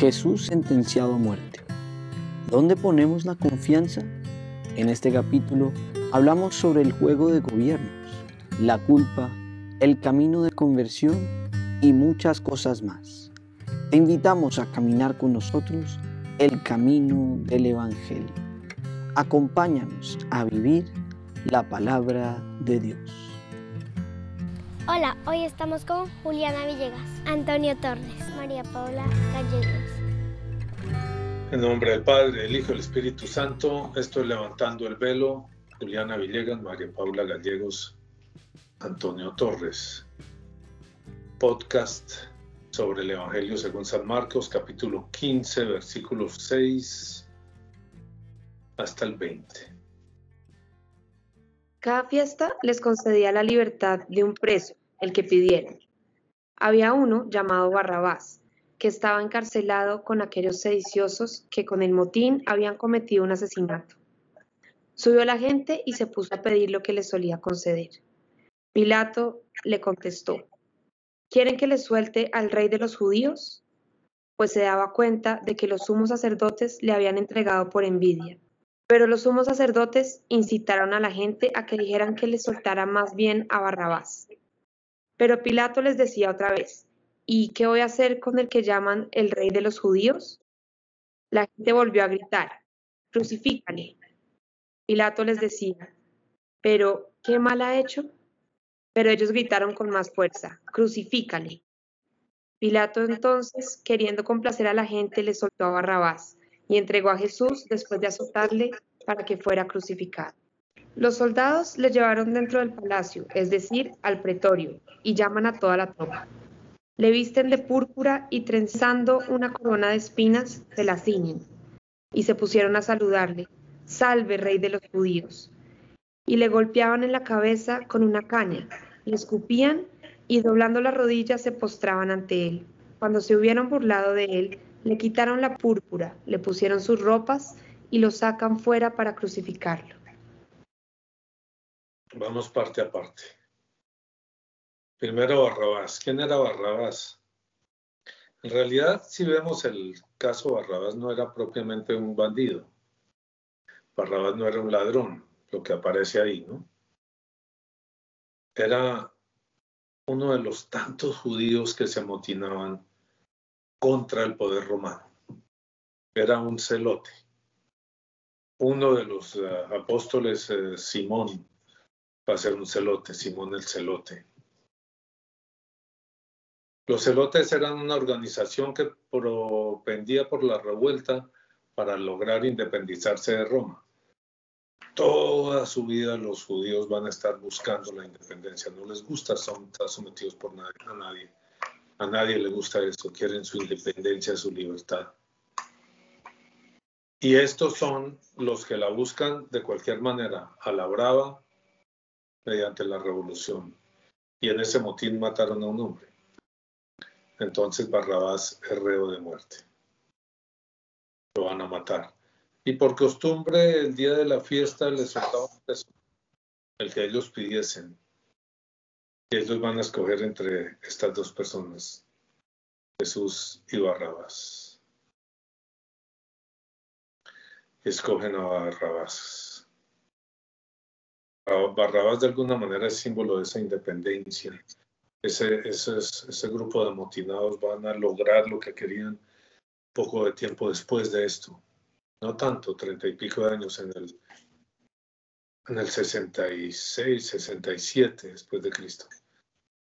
Jesús sentenciado a muerte. ¿Dónde ponemos la confianza? En este capítulo hablamos sobre el juego de gobiernos, la culpa, el camino de conversión y muchas cosas más. Te invitamos a caminar con nosotros el camino del Evangelio. Acompáñanos a vivir la palabra de Dios. Hola, hoy estamos con Juliana Villegas, Antonio Torres, María Paula Gallegos. En nombre del Padre, del Hijo y del Espíritu Santo, estoy levantando el velo. Juliana Villegas, María Paula Gallegos, Antonio Torres. Podcast sobre el Evangelio según San Marcos, capítulo 15, versículos 6 hasta el 20. Cada fiesta les concedía la libertad de un preso, el que pidieran. Había uno llamado Barrabás, que estaba encarcelado con aquellos sediciosos que con el motín habían cometido un asesinato. Subió la gente y se puso a pedir lo que le solía conceder. Pilato le contestó, ¿quieren que le suelte al rey de los judíos? Pues se daba cuenta de que los sumos sacerdotes le habían entregado por envidia. Pero los sumos sacerdotes incitaron a la gente a que dijeran que le soltara más bien a Barrabás. Pero Pilato les decía otra vez, ¿y qué voy a hacer con el que llaman el rey de los judíos? La gente volvió a gritar, crucifícale. Pilato les decía, ¿pero qué mal ha hecho? Pero ellos gritaron con más fuerza, crucifícale. Pilato entonces, queriendo complacer a la gente, le soltó a Barrabás y entregó a Jesús después de azotarle para que fuera crucificado. Los soldados le llevaron dentro del palacio, es decir, al pretorio, y llaman a toda la tropa. Le visten de púrpura y trenzando una corona de espinas, se la ciñen. Y se pusieron a saludarle, Salve, rey de los judíos. Y le golpeaban en la cabeza con una caña, le escupían y doblando las rodillas se postraban ante él. Cuando se hubieron burlado de él, le quitaron la púrpura, le pusieron sus ropas y lo sacan fuera para crucificarlo. Vamos parte a parte. Primero Barrabás. ¿Quién era Barrabás? En realidad, si vemos el caso Barrabás, no era propiamente un bandido. Barrabás no era un ladrón, lo que aparece ahí, ¿no? Era uno de los tantos judíos que se amotinaban contra el poder romano. Era un celote. Uno de los uh, apóstoles, uh, Simón, va a ser un celote, Simón el celote. Los celotes eran una organización que propendía por la revuelta para lograr independizarse de Roma. Toda su vida los judíos van a estar buscando la independencia. No les gusta son, sometidos por nadie, a nadie. A nadie le gusta eso. Quieren su independencia, su libertad. Y estos son los que la buscan de cualquier manera, a la brava, mediante la revolución. Y en ese motín mataron a un hombre. Entonces Barrabás es reo de muerte. Lo van a matar. Y por costumbre, el día de la fiesta les soltaban el que ellos pidiesen. Y ellos van a escoger entre estas dos personas, Jesús y Barrabás. Escogen a Barrabás. Barrabás de alguna manera es símbolo de esa independencia. Ese, ese, ese grupo de amotinados van a lograr lo que querían poco de tiempo después de esto. No tanto, treinta y pico de años en el, en el 66, 67 después de Cristo.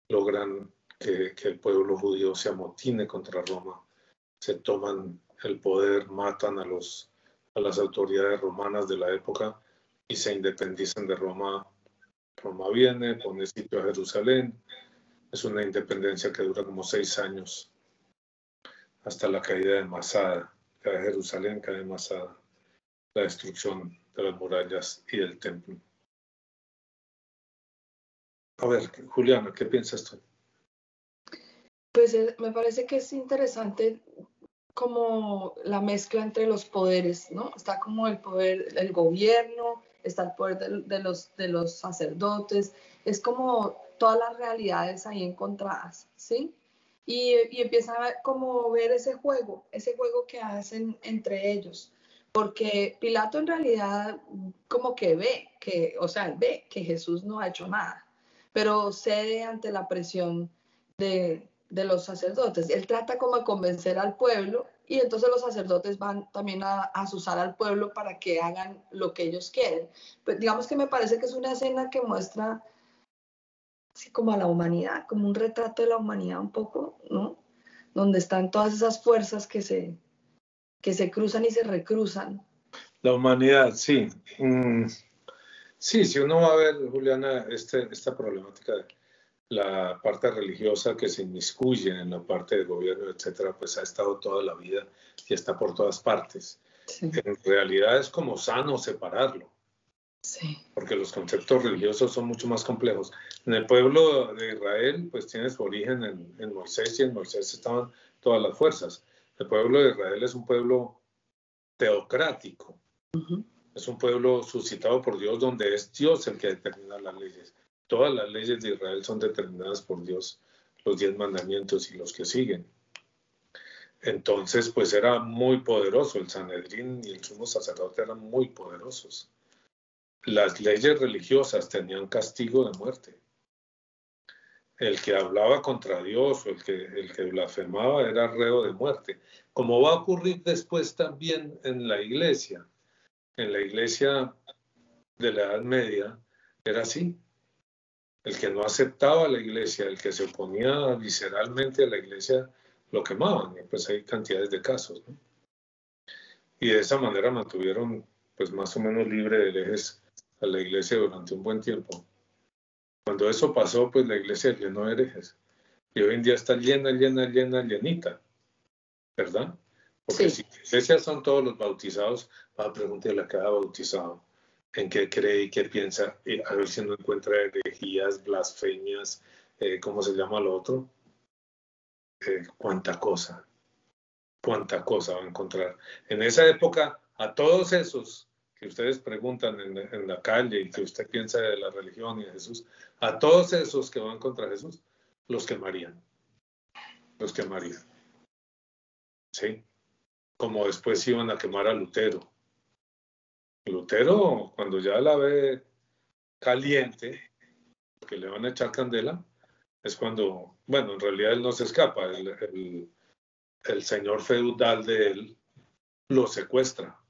Logran que, que el pueblo judío se amotine contra Roma, se toman el poder, matan a, los, a las autoridades romanas de la época y se independizan de Roma. Roma viene, pone sitio a Jerusalén. Es una independencia que dura como seis años hasta la caída de Masada. Cae Jerusalén, cae Masada. La destrucción de las murallas y del templo. A ver, Juliana, ¿qué piensas tú? Pues me parece que es interesante como la mezcla entre los poderes, ¿no? Está como el poder del gobierno, está el poder de, de, los, de los sacerdotes, es como todas las realidades ahí encontradas, ¿sí? y, y empieza a como ver ese juego, ese juego que hacen entre ellos. Porque Pilato en realidad como que ve, que, o sea, ve que Jesús no ha hecho nada, pero cede ante la presión de, de los sacerdotes. Él trata como de convencer al pueblo y entonces los sacerdotes van también a, a asusar al pueblo para que hagan lo que ellos quieren. Pues digamos que me parece que es una escena que muestra así como a la humanidad, como un retrato de la humanidad un poco, ¿no? Donde están todas esas fuerzas que se, que se cruzan y se recruzan. La humanidad, sí. Mm, sí, si uno va a ver, Juliana, este, esta problemática de la parte religiosa que se inmiscuye en la parte del gobierno, etcétera, pues ha estado toda la vida y está por todas partes. Sí. En realidad es como sano separarlo, Sí. porque los conceptos religiosos son mucho más complejos. En el pueblo de Israel, pues tiene su origen en, en Moisés y en Moisés estaban todas las fuerzas. El pueblo de Israel es un pueblo teocrático, es un pueblo suscitado por Dios donde es Dios el que determina las leyes. Todas las leyes de Israel son determinadas por Dios, los diez mandamientos y los que siguen. Entonces, pues era muy poderoso, el Sanedrín y el sumo sacerdote eran muy poderosos. Las leyes religiosas tenían castigo de muerte. El que hablaba contra Dios o el que, el que blasfemaba era reo de muerte, como va a ocurrir después también en la iglesia. En la iglesia de la Edad Media era así. El que no aceptaba la iglesia, el que se oponía visceralmente a la iglesia, lo quemaban. Y pues hay cantidades de casos. ¿no? Y de esa manera mantuvieron pues más o menos libre de herejes a la iglesia durante un buen tiempo. Cuando eso pasó, pues la iglesia llenó de herejes. Y hoy en día está llena, llena, llena, llenita. ¿Verdad? Porque Sí. si la iglesia son todos los bautizados, va a preguntarle a cada bautizado en qué cree y qué piensa, y a ver si no encuentra herejías, blasfemias, eh, ¿cómo se llama lo otro? Eh, cuánta cosa, cuánta cosa va a encontrar. En esa época, a todos esos que ustedes preguntan en, la calle y que usted piensa de la religión y de Jesús, a todos esos que van contra Jesús, los quemarían. Los quemarían. ¿Sí? Como después iban a quemar a Lutero. Lutero, cuando ya la ve caliente, que le van a echar candela, es cuando, bueno, en realidad él no se escapa, el, el señor feudal de él lo secuestra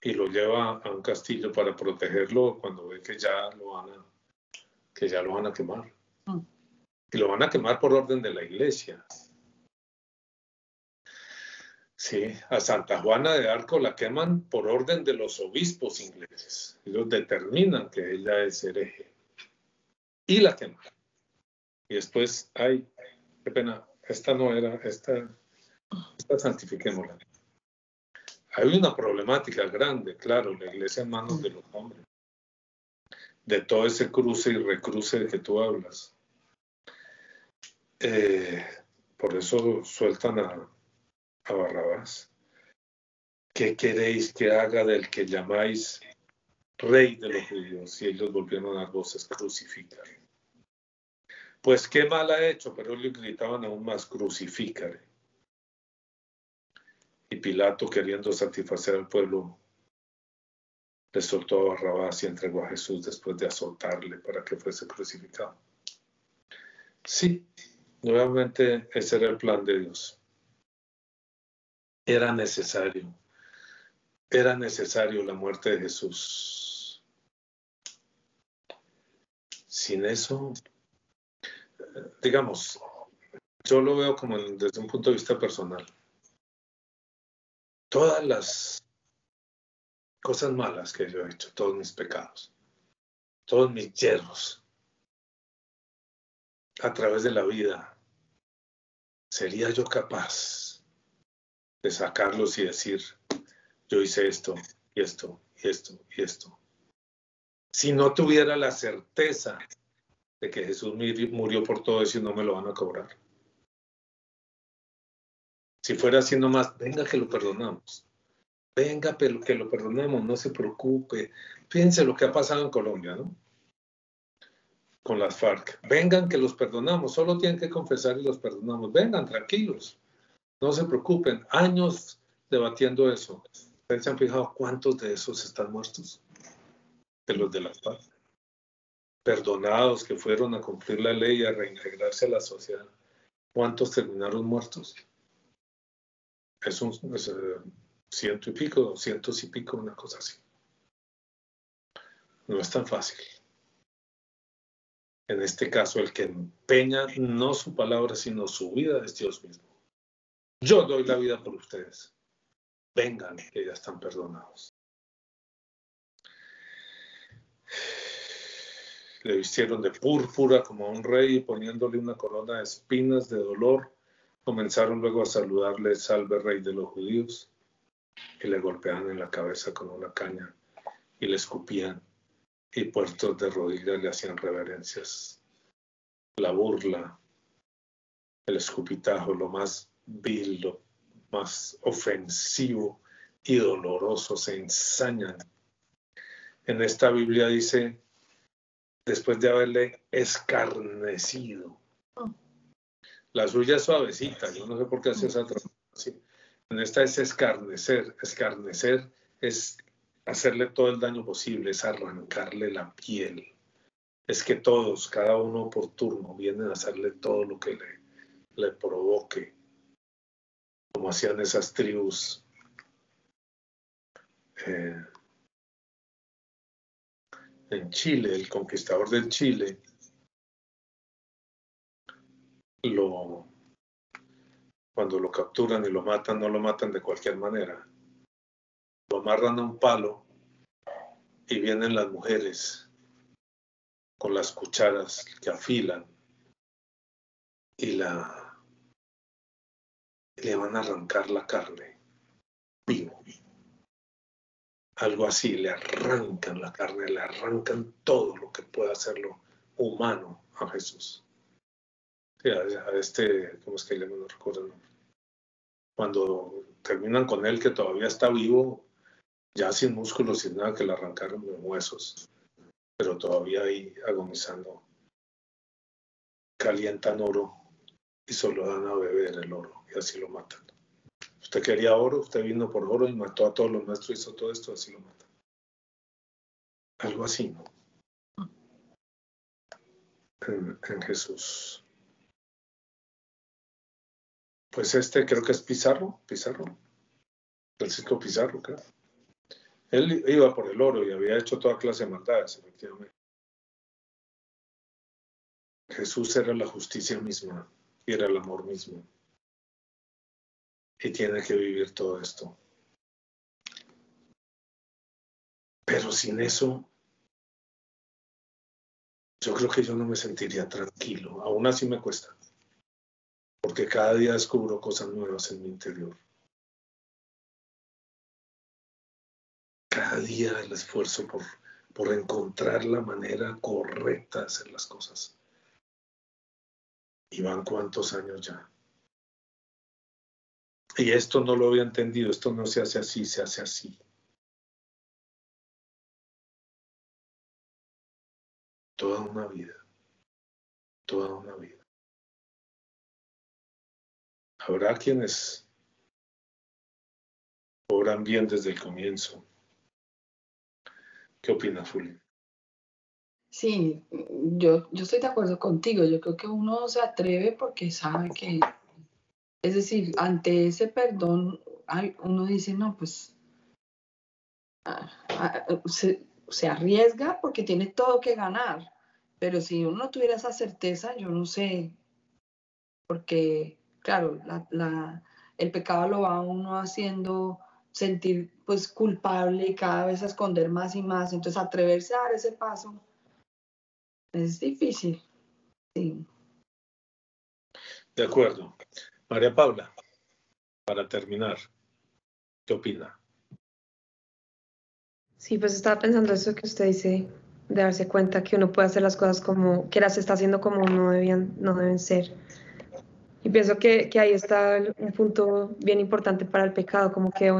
y lo lleva a un castillo para protegerlo cuando ve que ya lo van a, que ya lo van a quemar. Mm. Y lo van a quemar por orden de la iglesia. Sí, a Santa Juana de Arco la queman por orden de los obispos ingleses. Ellos determinan que ella es hereje. Y la queman. Y después, ay, qué pena, esta no era, esta, esta santifiquémosla. Hay una problemática grande, claro, la iglesia en manos de los hombres. De todo ese cruce y recruce de que tú hablas. Eh, por eso sueltan a, a Barrabás. ¿Qué queréis que haga del que llamáis rey de los judíos? Y ellos volvieron a dar voces, crucifícale. Pues qué mal ha hecho, pero le gritaban aún más, crucifícale. Y Pilato, queriendo satisfacer al pueblo, le soltó a Barrabás y entregó a Jesús después de azotarle para que fuese crucificado. Sí, nuevamente ese era el plan de Dios. Era necesario, era necesario la muerte de Jesús. Sin eso, digamos, yo lo veo como desde un punto de vista personal. Todas las cosas malas que yo he hecho, todos mis pecados, todos mis yerros a través de la vida, ¿sería yo capaz de sacarlos y decir, yo hice esto y esto y esto y esto? Si no tuviera la certeza de que Jesús murió por todo eso y no me lo van a cobrar. Si fuera así nomás, venga que lo perdonamos. Venga pero que lo perdonamos, no se preocupe. Fíjense lo que ha pasado en Colombia, ¿no? con las FARC. Vengan que los perdonamos, solo tienen que confesar y los perdonamos. Vengan, tranquilos, no se preocupen. Años debatiendo eso. ¿Ustedes se han fijado cuántos de esos están muertos? De los de las FARC. Perdonados que fueron a cumplir la ley y a reintegrarse a la sociedad. ¿Cuántos terminaron muertos? Es un eh, ciento y pico, cientos y pico, una cosa así. No es tan fácil. En este caso, el que empeña no su palabra, sino su vida es Dios mismo. Yo doy la vida por ustedes. Vengan, que ya están perdonados. Le vistieron de púrpura como a un rey poniéndole una corona de espinas de dolor, comenzaron luego a saludarle, salve rey de los judíos, y le golpeaban en la cabeza con una caña y le escupían y puertos de rodillas le hacían reverencias. La burla, el escupitajo, lo más vil, lo más ofensivo y doloroso, se ensañan. En esta Biblia dice, después de haberle escarnecido. La suya es suavecita, yo no sé por qué hace esa así. En esta es escarnecer. Escarnecer es hacerle todo el daño posible, es arrancarle la piel. Es que todos, cada uno por turno, vienen a hacerle todo lo que le, le provoque, como hacían esas tribus. Eh, en Chile, el conquistador del Chile, lo, cuando lo capturan y lo matan, no lo matan de cualquier manera lo amarran a un palo y vienen las mujeres con las cucharas que afilan y la le van a arrancar la carne vivo. Algo así, le arrancan la carne, le arrancan todo lo que pueda hacerlo humano a Jesús. A, este, ¿cómo es que le no recuerdo? Cuando terminan con él que todavía está vivo, ya sin músculos, sin nada, que le arrancaron los huesos, pero todavía ahí agonizando. Calientan oro y solo dan a beber el oro y así lo matan. Usted quería oro, usted vino por oro y mató a todos los nuestros, hizo todo esto, así lo matan. Algo así, ¿no? En Jesús. Pues este creo que es Pizarro, Pizarro, Francisco Pizarro, creo. Él iba por el oro y había hecho toda clase de maldades, efectivamente. Jesús era la justicia misma y era el amor mismo. Y tiene que vivir todo esto. Pero sin eso, yo creo que yo no me sentiría tranquilo. Aún así me cuesta. Porque cada día descubro cosas nuevas en mi interior. cada día el esfuerzo por, por encontrar la manera correcta de hacer las cosas. Y van cuántos años ya. Y esto no lo había entendido, esto no se hace así, se hace así. Toda una vida, toda una vida. Habrá quienes obran bien desde el comienzo, ¿Qué opinas, Juli? Sí, yo, yo estoy de acuerdo contigo. Yo creo que uno se atreve porque sabe que, es decir, ante ese perdón, uno dice, no, pues ah, ah, se, se, arriesga porque tiene todo que ganar. Pero si uno no tuviera esa certeza, yo no sé, porque, claro, la, la, el pecado lo va uno haciendo sentir pues culpable y cada vez a esconder más y más. Entonces atreverse a dar ese paso es difícil. Sí. De acuerdo. María Paula, para terminar, ¿qué opina? Sí, pues estaba pensando eso que usted dice, de darse cuenta que uno puede hacer las cosas como, que las está haciendo como no, debían, no deben ser. Pienso que, que ahí está un punto bien importante para el pecado, como que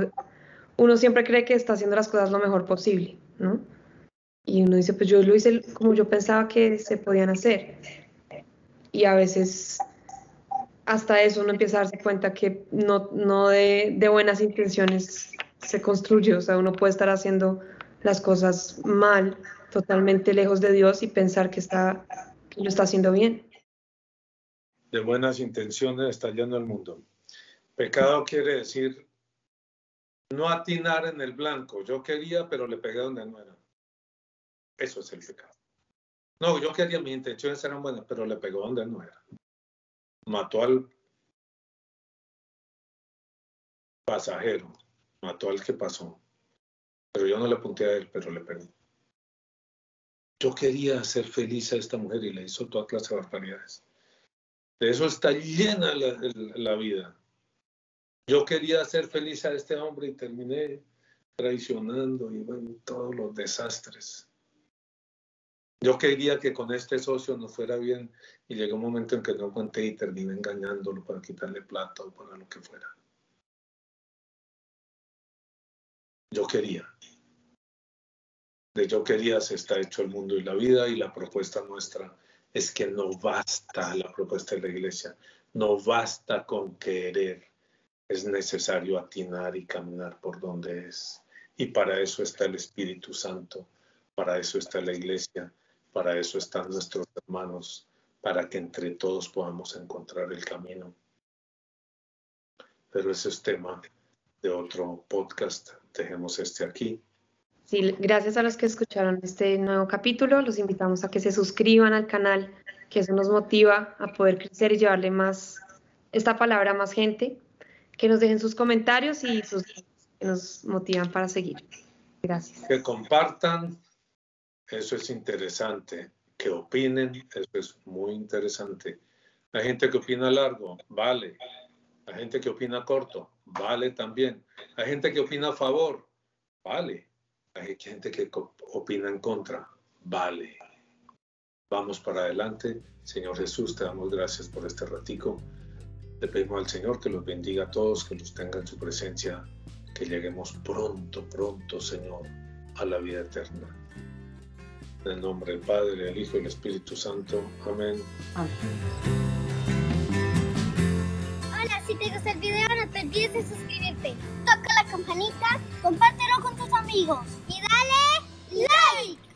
uno siempre cree que está haciendo las cosas lo mejor posible, ¿no? y uno dice, pues yo lo hice como yo pensaba que se podían hacer. Y a veces hasta eso uno empieza a darse cuenta que no, no de, de buenas intenciones se construye, o sea, uno puede estar haciendo las cosas mal, totalmente lejos de Dios y pensar que, está, lo está haciendo bien. De buenas intenciones está lleno el mundo. Pecado quiere decir no atinar en el blanco. Yo quería, pero le pegué donde no era. Eso es el pecado. No, yo quería, mis intenciones eran buenas, pero le pegó donde no era. Mató al pasajero, mató al que pasó. Pero yo no le apunté a él, pero le pegó. Yo quería hacer feliz a esta mujer y le hizo toda clase de barbaridades. De eso está llena la, vida. Yo quería hacer feliz a este hombre y terminé traicionando y bueno, todos los desastres. Yo quería que con este socio nos fuera bien y llegó un momento en que no aguanté y terminé engañándolo para quitarle plata o para lo que fuera. Yo quería. De yo quería se está hecho el mundo y la vida y la propuesta nuestra es que no basta la propuesta de la iglesia, no basta con querer, es necesario atinar y caminar por donde es. Y para eso está el Espíritu Santo, para eso está la iglesia, para eso están nuestros hermanos, para que entre todos podamos encontrar el camino. Pero ese es tema de otro podcast. Dejemos este aquí. Gracias a los que escucharon este nuevo capítulo. Los invitamos a que se suscriban al canal, que eso nos motiva a poder crecer y llevarle más esta palabra a más gente. Que nos dejen sus comentarios y sus que nos motivan para seguir. Gracias. Que compartan, eso es interesante. Que opinen, eso es muy interesante. Hay gente que opina largo, vale. Hay gente que opina corto, vale también. Hay gente que opina a favor, vale. Hay gente que opina en contra, vale. Vamos para adelante. Señor Jesús, te damos gracias por este ratico. Le pedimos al Señor que los bendiga a todos, que los tenga en su presencia, que lleguemos pronto, pronto, Señor, a la vida eterna. En el nombre del Padre, del Hijo y del Espíritu Santo. Amén. Hola, si te gustó el video no te olvides de suscribirte. Toca la campanita, compártelo con amigos y dale like.